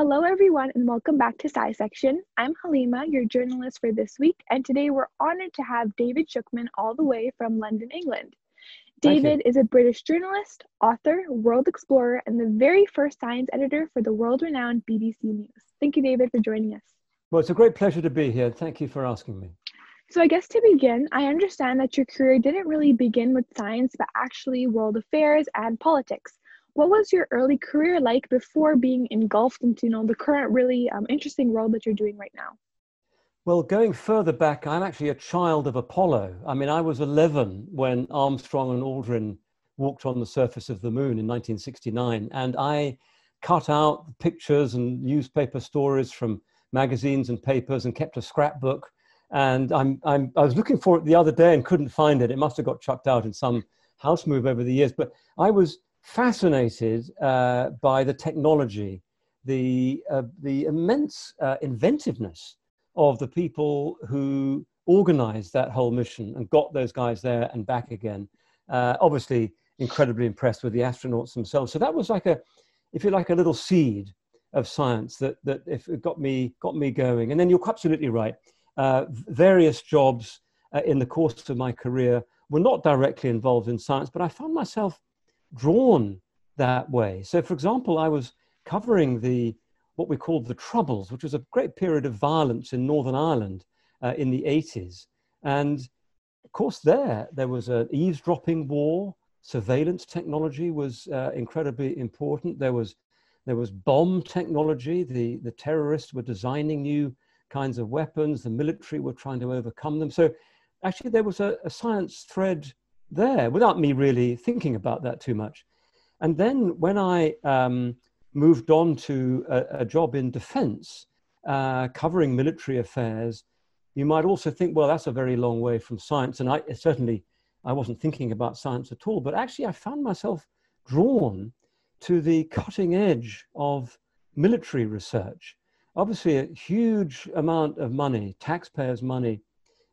Hello, everyone, and welcome back to SciSection. I'm Halima, your journalist for this week, and today we're honored to have David Shukman all the way from London, England. David is a British journalist, author, world explorer, and the very first science editor for the world renowned BBC News. Thank you, David, for joining us. Well, it's a great pleasure to be here. Thank you for asking me. So, I guess to begin, I understand that your career didn't really begin with science, but actually world affairs and politics what was your early career like before being engulfed into you know the current really um, interesting role that you're doing right now? Well going further back i'm actually a child of apollo. I mean i was 11 when armstrong and aldrin walked on the surface of the moon in 1969 and i cut out pictures and newspaper stories from magazines and papers and kept a scrapbook. And I'm, I'm, i was looking for it the other day and couldn't find it. It must have got chucked out in some house move over the years. But i was fascinated uh, by the technology, the, uh, the immense uh, inventiveness of the people who organized that whole mission and got those guys there and back again. Uh, obviously, incredibly impressed with the astronauts themselves. So that was like a, if you like, a little seed of science that, that if it got me, got me going. And then you're absolutely right. Uh, various jobs uh, in the course of my career were not directly involved in science, but I found myself drawn that way. So, for example, I was covering the what we called the Troubles, which was a great period of violence in Northern Ireland uh, in the 80s. And of course, there, there was an eavesdropping war. Surveillance technology was uh, incredibly important. There was, there was bomb technology. The, the terrorists were designing new kinds of weapons. The military were trying to overcome them. So actually, there was a, a science thread there without me really thinking about that too much. And then when I um, moved on to a, a job in defense, uh, covering military affairs, you might also think, well, that's a very long way from science. And I certainly, I wasn't thinking about science at all, but actually I found myself drawn to the cutting edge of military research. Obviously, a huge amount of money, taxpayers' money,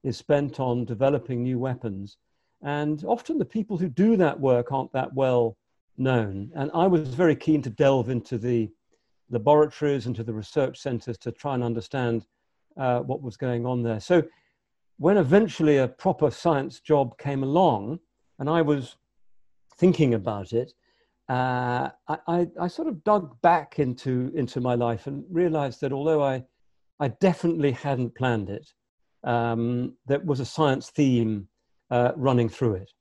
is spent on developing new weapons. And often the people who do that work aren't that well known. And I was very keen to delve into the laboratories and to the research centers to try and understand uh, what was going on there. So when eventually a proper science job came along and I was thinking about it, uh, I, I, I, sort of dug back into, into my life and realized that although I, I definitely hadn't planned it, um, was a science theme uh, running through it.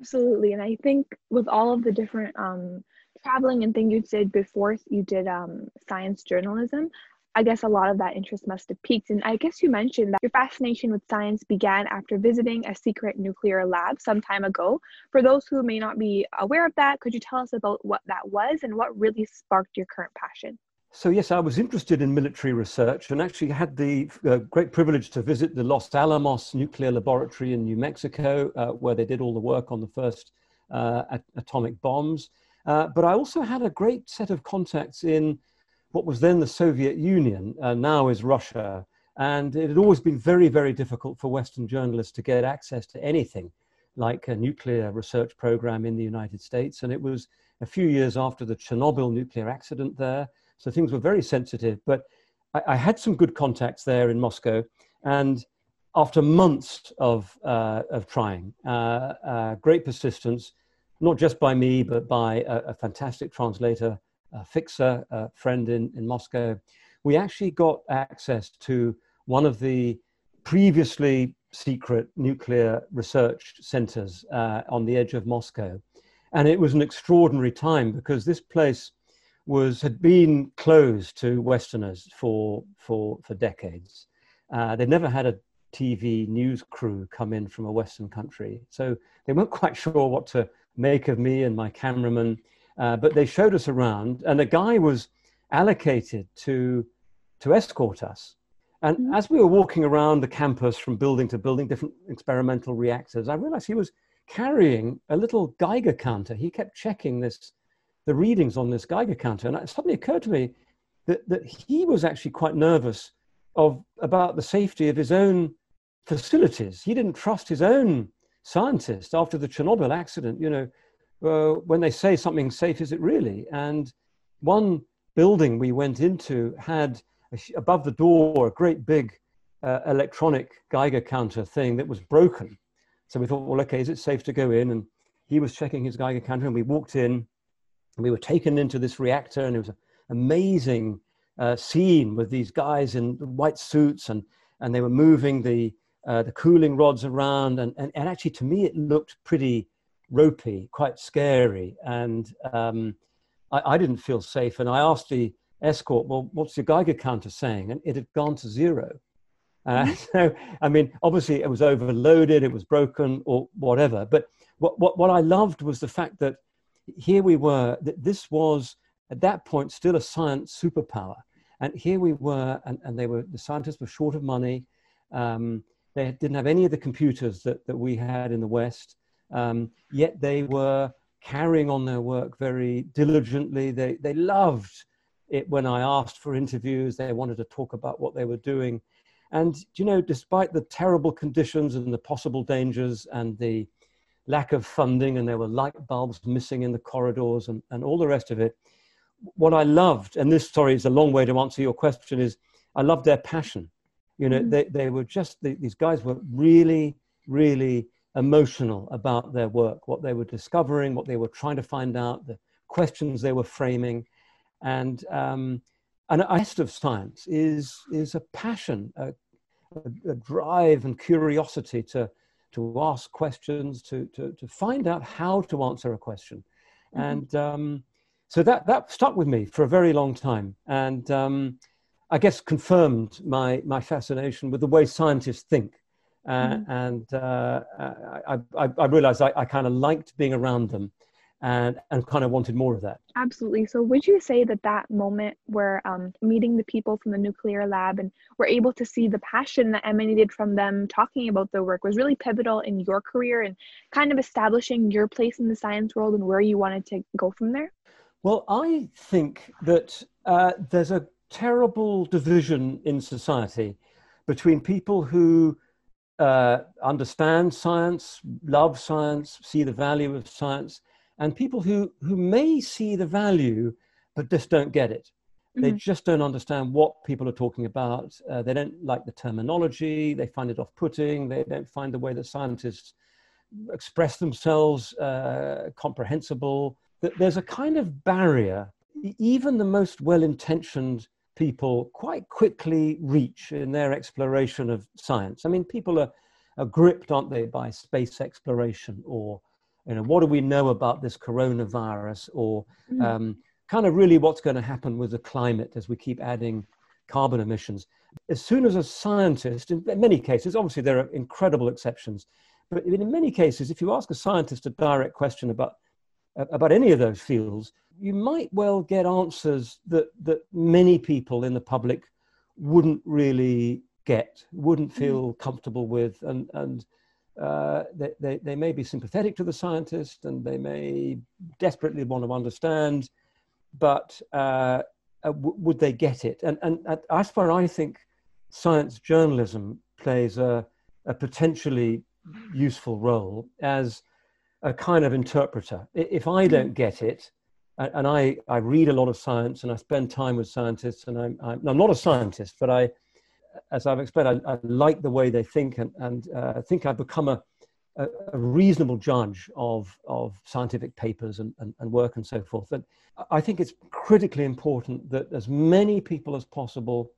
Absolutely. And I think with all of the different um, traveling and things you did before you did um, science journalism, I guess a lot of that interest must have peaked. And I guess you mentioned that your fascination with science began after visiting a secret nuclear lab some time ago. For those who may not be aware of that, could you tell us about what that was and what really sparked your current passion? So, yes, I was interested in military research and actually had the uh, great privilege to visit the Los Alamos Nuclear Laboratory in New Mexico, uh, where they did all the work on the first uh, at- atomic bombs. Uh, but I also had a great set of contacts in what was then the Soviet Union, uh, now is Russia. And it had always been very, very difficult for Western journalists to get access to anything like a nuclear research program in the United States. And it was a few years after the Chernobyl nuclear accident there so things were very sensitive. But I, I had some good contacts there in Moscow. And after months of, uh, of trying, uh, uh, great persistence, not just by me, but by a, a fantastic translator, a fixer, a friend in, in Moscow, we actually got access to one of the previously secret nuclear research centers uh, on the edge of Moscow. And it was an extraordinary time because this place was had been closed to Westerners for for for decades. Uh, they'd never had a TV news crew come in from a Western country, so they weren't quite sure what to make of me and my cameraman. Uh, but they showed us around, and a guy was allocated to to escort us. And mm-hmm. as we were walking around the campus from building to building, different experimental reactors, I realized he was carrying a little Geiger counter. He kept checking this the readings on this Geiger counter. And it suddenly occurred to me that, that he was actually quite nervous of, about the safety of his own facilities. He didn't trust his own scientists after the Chernobyl accident. You know, uh, when they say something's safe, is it really? And one building we went into had above the door a great big uh, electronic Geiger counter thing that was broken. So we thought, well, okay, is it safe to go in? And he was checking his Geiger counter, and we walked in, and we were taken into this reactor, and it was an amazing uh, scene with these guys in white suits, and and they were moving the uh, the cooling rods around, and, and and actually to me it looked pretty ropey, quite scary, and um, I, I didn't feel safe. And I asked the escort, well, what's your Geiger counter saying? And it had gone to zero. Uh, mm-hmm. so, I mean, obviously it was overloaded, it was broken, or whatever. But what, what, what I loved was the fact that here we were, that this was at that point still a science superpower. And here we were, and, and they were, the scientists were short of money. Um, they didn't have any of the computers that, that we had in the West. Um, yet they were carrying on their work very diligently. They, they loved it when I asked for interviews. They wanted to talk about what they were doing. And, you know, despite the terrible conditions and the possible dangers and the lack of funding, and there were light bulbs missing in the corridors and, and all the rest of it, what I loved, and this story is a long way to answer your question, is I loved their passion. You know, mm-hmm. they, they were just, they, these guys were really, really emotional about their work, what they were discovering, what they were trying to find out, the questions they were framing. And um, an aspect of science is, is a passion, a, a, a, drive and curiosity to, to ask questions, to, to, to find out how to answer a question. Mm-hmm. And um, so that, that stuck with me for a very long time. And um, I guess confirmed my, my fascination with the way scientists think uh, mm-hmm. and uh, I, I, I, realized I, I kind of liked being around them and, and kind of wanted more of that. Absolutely. So, would you say that that moment where um, meeting the people from the nuclear lab and were able to see the passion that emanated from them talking about their work was really pivotal in your career and kind of establishing your place in the science world and where you wanted to go from there? Well, I think that uh, there's a terrible division in society between people who uh, understand science, love science, see the value of science, and people who, who may see the value but just don't get it. Mm-hmm. They just don't understand what people are talking about. Uh, they don't like the terminology. They find it off putting. They don't find the way that scientists express themselves uh, comprehensible. There's a kind of barrier. Even the most well intentioned people quite quickly reach in their exploration of science. I mean, people are, are gripped, aren't they, by space exploration or, you know, what do we know about this coronavirus or mm. um, kind of really what's going to happen with the climate as we keep adding carbon emissions. As soon as a scientist, in many cases, obviously there are incredible exceptions, but in many cases, if you ask a scientist a direct question about, about any of those fields, you might well get answers that, that many people in the public wouldn't really get, wouldn't hmm. feel mm. comfortable with, and, and uh, they, they, they, may be sympathetic to the scientist and they may desperately want to understand, but uh, uh, w- would they get it? And, and, and as far I think science journalism plays a, a potentially useful role as a kind of interpreter. If I hmm. don't get it, and I, I read a lot of science and I spend time with scientists and I'm, I'm, I'm not a scientist, but I, as I've explained, I, I like the way they think and, and uh, I think I've become a, a, a, reasonable judge of, of scientific papers and, and, and work and so forth. But I think it's critically important that as many people as possible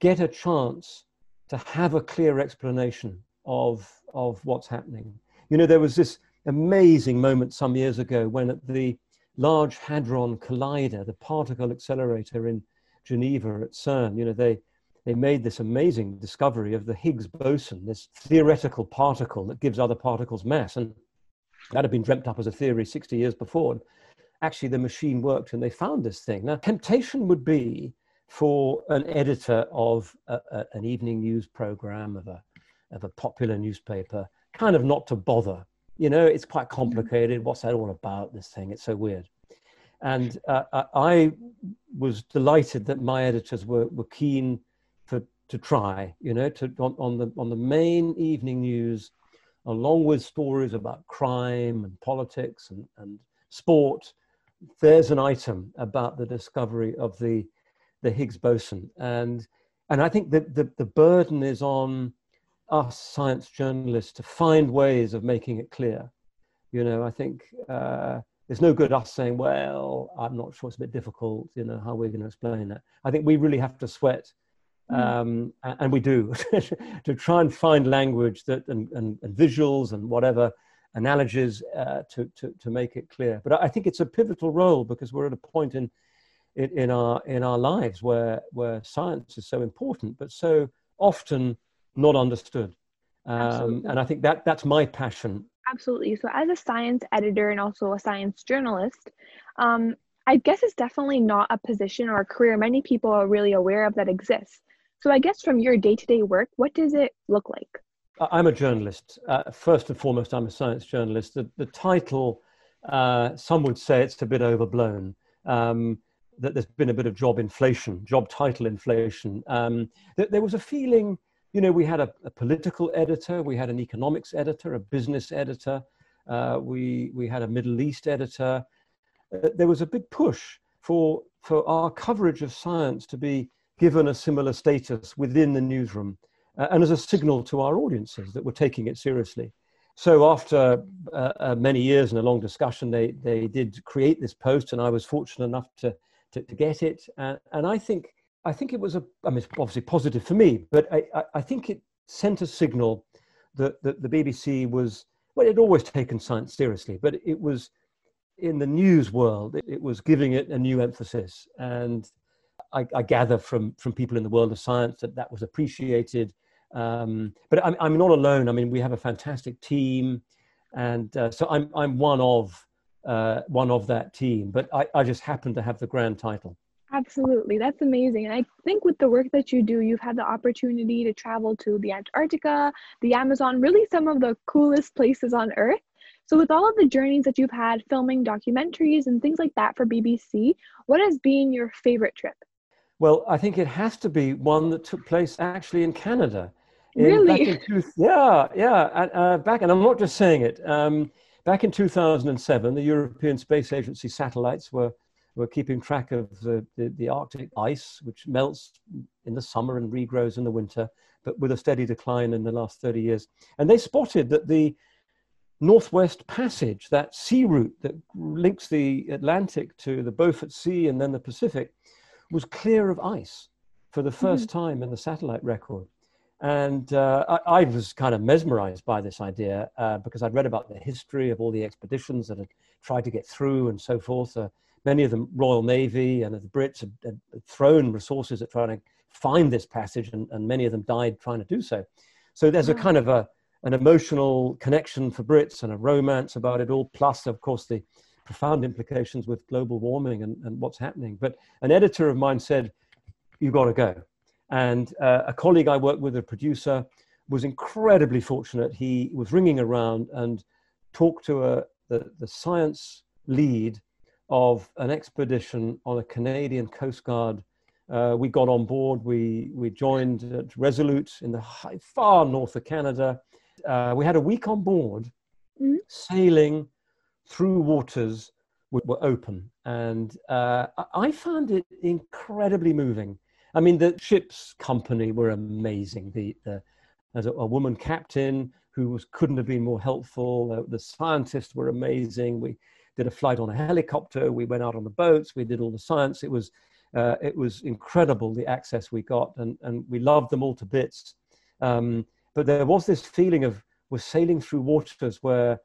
get a chance to have a clear explanation of, of what's happening. You know, there was this amazing moment some years ago when at the Large Hadron Collider, the particle accelerator in Geneva at CERN, you know, they, they made this amazing discovery of the Higgs boson, this theoretical particle that gives other particles mass. And that had been dreamt up as a theory 60 years before. And actually, the machine worked and they found this thing. Now, temptation would be for an editor of a, a, an evening news program, of a, of a popular newspaper, kind of not to bother you know, it's quite complicated. What's that all about? This thing, it's so weird. And uh, I was delighted that my editors were, were keen to try, you know, to, on, on, the, on the main evening news, along with stories about crime and politics and, and sport, there's an item about the discovery of the the Higgs boson, and and I think that the, the burden is on us science journalists to find ways of making it clear. You know, I think uh, it's no good us saying, "Well, I'm not sure; it's a bit difficult." You know, how we're going to explain that. I think we really have to sweat. Um, and we do to try and find language that and, and, and visuals and whatever analogies uh, to, to, to make it clear. But I think it's a pivotal role because we're at a point in, in, in, our, in our lives where, where science is so important, but so often not understood. Um, and I think that that's my passion. Absolutely. So, as a science editor and also a science journalist, um, I guess it's definitely not a position or a career many people are really aware of that exists. So I guess from your day-to-day work, what does it look like? I'm a journalist. Uh, first and foremost, I'm a science journalist. The, the title, uh, some would say it's a bit overblown. Um, that there's been a bit of job inflation, job title inflation. Um, that there was a feeling, you know, we had a, a, political editor, we had an economics editor, a business editor, uh, we we had a Middle East editor. Uh, there was a big push for for our coverage of science to be given a similar status within the newsroom uh, and as a signal to our audiences that we're taking it seriously. So after uh, uh, many years and a long discussion, they, they did create this post and I was fortunate enough to, to, to get it. and I think, I think it was a, I mean, it's obviously positive for me, but I, I, I think it sent a signal that, that the BBC was, well, it had always taken science seriously, but it was in the news world, it, it was giving it a new emphasis. And I, I, gather from from people in the world of science that that was appreciated. Um, but I'm, I'm not alone. I mean, we have a fantastic team, and uh, so I'm I'm one of uh, one of that team. But I, I just happen to have the grand title. Absolutely, that's amazing. And I think with the work that you do, you've had the opportunity to travel to the Antarctica, the Amazon, really some of the coolest places on Earth. So, with all of the journeys that you've had filming documentaries and things like that for BBC, what has been your favorite trip? Well, I think it has to be one that took place actually in Canada. In, really? In two, yeah, yeah. Uh, back, and I'm not just saying it. Um, back in 2007, the European Space Agency satellites were were keeping track of the, the, the, Arctic ice, which melts in the summer and regrows in the winter, but with a steady decline in the last 30 years. And they spotted that the Northwest Passage, that sea route that links the Atlantic to the Beaufort Sea and then the Pacific, was clear of ice for the 1st mm-hmm. time in the satellite record. And uh, I, I, was kind of mesmerized by this idea uh, because I'd read about the history of all the expeditions that had tried to get through and so forth. Uh, many of them Royal Navy and the Brits had, had, thrown resources at trying to find this passage, and, and, many of them died trying to do so. So there's a kind of a, an emotional connection for Brits and a romance about it all, plus, of course, the profound implications with global warming and, and what's happening. But an editor of mine said, You've got to go. And uh, a colleague I worked with, a producer, was incredibly fortunate. He was ringing around and talked to a, the, the science lead of an expedition on a Canadian Coast Guard. Uh, we got on board, we, we joined at Resolute in the high, far north of Canada. Uh, we had a week on board mm-hmm. sailing through waters were open. And uh, I found it incredibly moving. I mean, the ship's company were amazing. The, the as a, a, woman captain who was, couldn't have been more helpful. The, the scientists were amazing. We did a flight on a helicopter. We went out on the boats. We did all the science. It was, uh, it was incredible the access we got, and, and we loved them all to bits. Um, but there was this feeling of we're sailing through waters where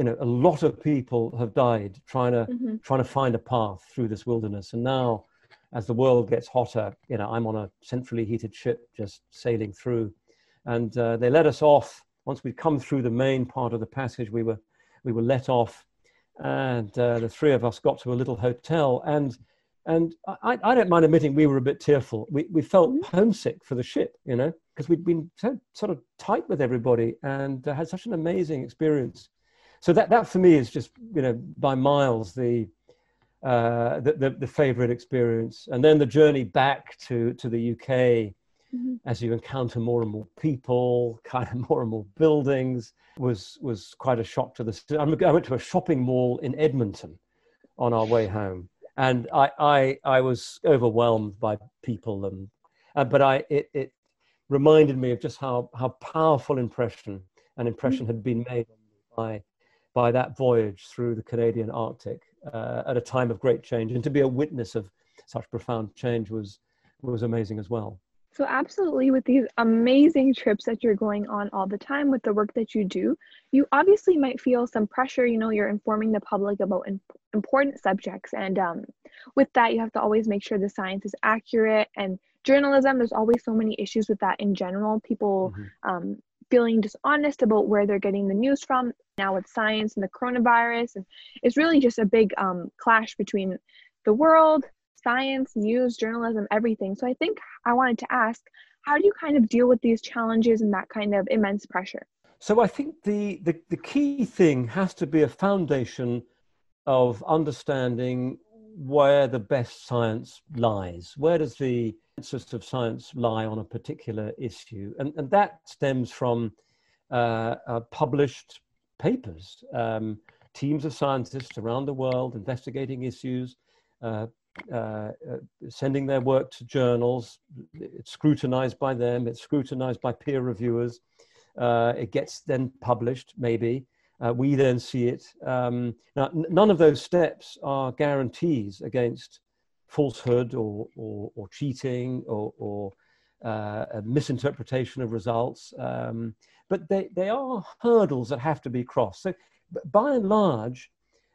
you know a lot of people have died trying to mm-hmm. trying to find a path through this wilderness. And now as the world gets hotter you know i'm on a centrally heated ship just sailing through. And uh, they let us off. Once we'd come through the main part of the passage we were we were let off. And uh, the three of us got to a little hotel. And and I, I don't mind admitting we were a bit tearful. We, we felt mm-hmm. homesick for the ship you know because we'd been so sort of tight with everybody and uh, had such an amazing experience so that that for me is just you know by miles the uh, the, the, the favorite experience, and then the journey back to to the UK mm-hmm. as you encounter more and more people, kind of more and more buildings was was quite a shock to the. I went to a shopping mall in Edmonton on our way home. And I, I, I was overwhelmed by people. And, uh, but I, it, it reminded me of just how, how powerful impression an impression had been made by, by that voyage through the Canadian Arctic uh, at a time of great change. And to be a witness of such profound change was, was amazing as well. So, absolutely, with these amazing trips that you're going on all the time with the work that you do, you obviously might feel some pressure. You know, you're informing the public about important subjects. And um, with that, you have to always make sure the science is accurate. And journalism, there's always so many issues with that in general. People mm-hmm. um, feeling dishonest about where they're getting the news from now with science and the coronavirus. And it's really just a big um, clash between the world science, news, journalism, everything. So I think I wanted to ask how do you kind of deal with these challenges and that kind of immense pressure? So I think the, the, the key thing has to be a foundation of understanding where the best science lies. Where does the consensus of science lie on a particular issue? And, and that stems from uh, uh, published papers. Um, teams of scientists around the world investigating issues, uh, uh, uh, sending their work to journals. It's scrutinized by them, it's scrutinized by peer reviewers. Uh, it gets then published, maybe. Uh, we then see it. Um, now, n- none of those steps are guarantees against falsehood or, or, or cheating or, or uh, misinterpretation of results. Um, but they, they are hurdles that have to be crossed. So, by and large,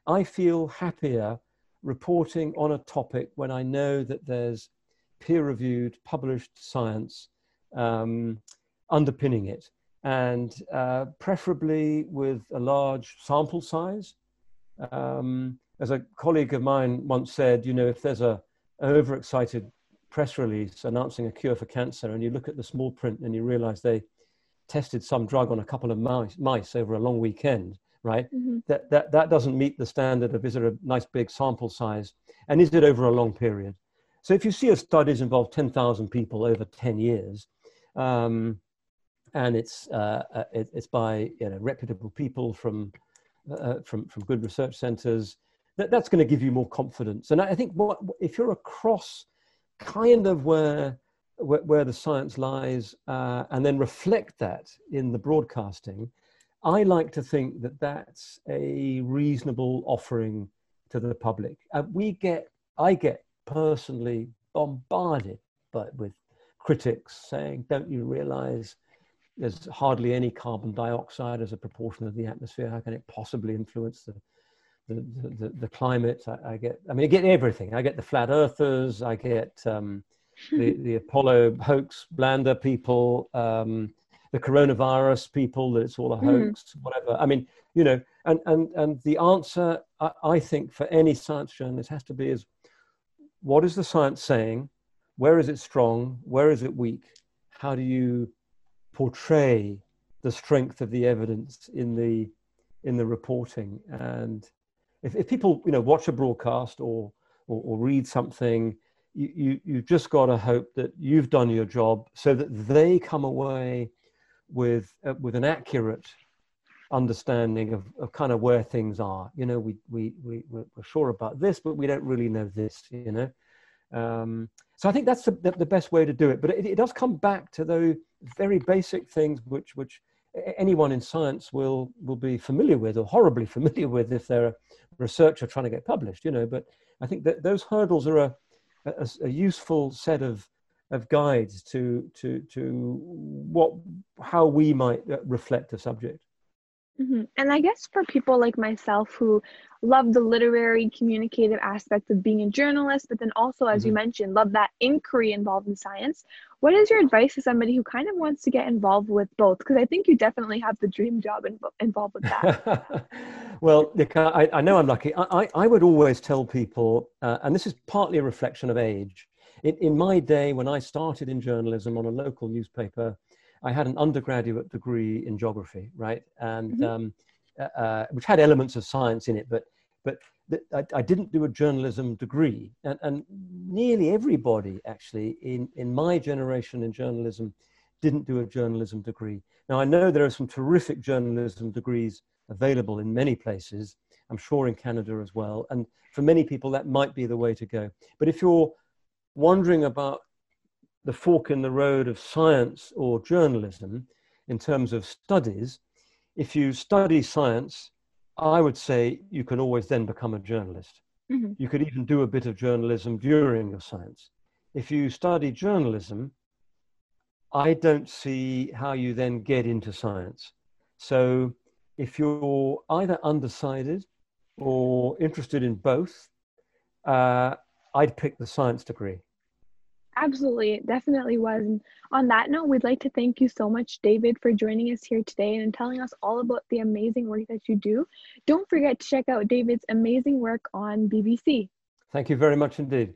I feel happier reporting on a topic when I know that there's peer reviewed, published science um, underpinning it, and uh, preferably with a large sample size. Um, as a colleague of mine once said, you know, if there's a overexcited press release announcing a cure for cancer, and you look at the small print and you realize they tested some drug on a couple of mice, mice over a long weekend, right? Mm-hmm. That, that, that doesn't meet the standard of is it a nice big sample size and is it over a long period? So if you see a studies involve 10,000 people over 10 years, um, and it's, uh, uh, it, it's by you know, reputable people from, uh, from, from good research centers, that, that's going to give you more confidence. And I think what, if you're across kind of where, where, where the science lies uh, and then reflect that in the broadcasting, I like to think that that's a reasonable offering to the public. Uh, we get, I get personally bombarded but with critics saying, "Don't you realise there's hardly any carbon dioxide as a proportion of the atmosphere? How can it possibly influence the the, the, the climate?" I, I, get, I mean, I get everything. I get the flat earthers. I get um, the the Apollo hoax blander people. Um, the coronavirus people that it's all a mm-hmm. hoax, mm. whatever. I mean, you know, and and and the answer I, I think for any science journalist has to be is what is the science saying? Where is it strong? Where is it weak? How do you portray the strength of the evidence in the in the reporting? And if, if people you know watch a broadcast or or, or read something, you, you you've just got to hope that you've done your job so that they come away with uh, with an accurate understanding of, of kind of where things are. You know, we we we we're sure about this, but we don't really know this. You know, um, so I think that's the, the, best way to do it. But it, it does come back to those very basic things which which anyone in science will will be familiar with or horribly familiar with if they're a researcher trying to get published. You know, but I think that those hurdles are a, a, a useful set of of guides to to to what how we might uh, reflect a subject mm-hmm. and i guess for people like myself who love the literary communicative aspect of being a journalist but then also as mm-hmm. you mentioned love that inquiry involved in science what is your advice to somebody who kind of wants to get involved with both because i think you definitely have the dream job in, involved with that well I, I know i'm lucky i, I would always tell people uh, and this is partly a reflection of age in, in my day, when I started in journalism on a local newspaper, I had an undergraduate degree in geography, right? And mm-hmm. um, uh, uh which had elements of science in it, but but I, I, didn't do a journalism degree, and, and nearly everybody actually in in my generation in journalism didn't do a journalism degree. Now I know there are some terrific journalism degrees available in many places, I'm sure in Canada as well. And for many people, that might be the way to go. But if you're wondering about the fork in the road of science or journalism in terms of studies, if you study science, I would say you can always then become a journalist. Mm-hmm. You could even do a bit of journalism during your science. If you study journalism, I don't see how you then get into science. So if you're either undecided or interested in both, uh, I'd pick the science degree. Absolutely, it definitely was. And on that note, we'd like to thank you so much, David, for joining us here today and telling us all about the amazing work that you do. Don't forget to check out David's amazing work on BBC. Thank you very much indeed.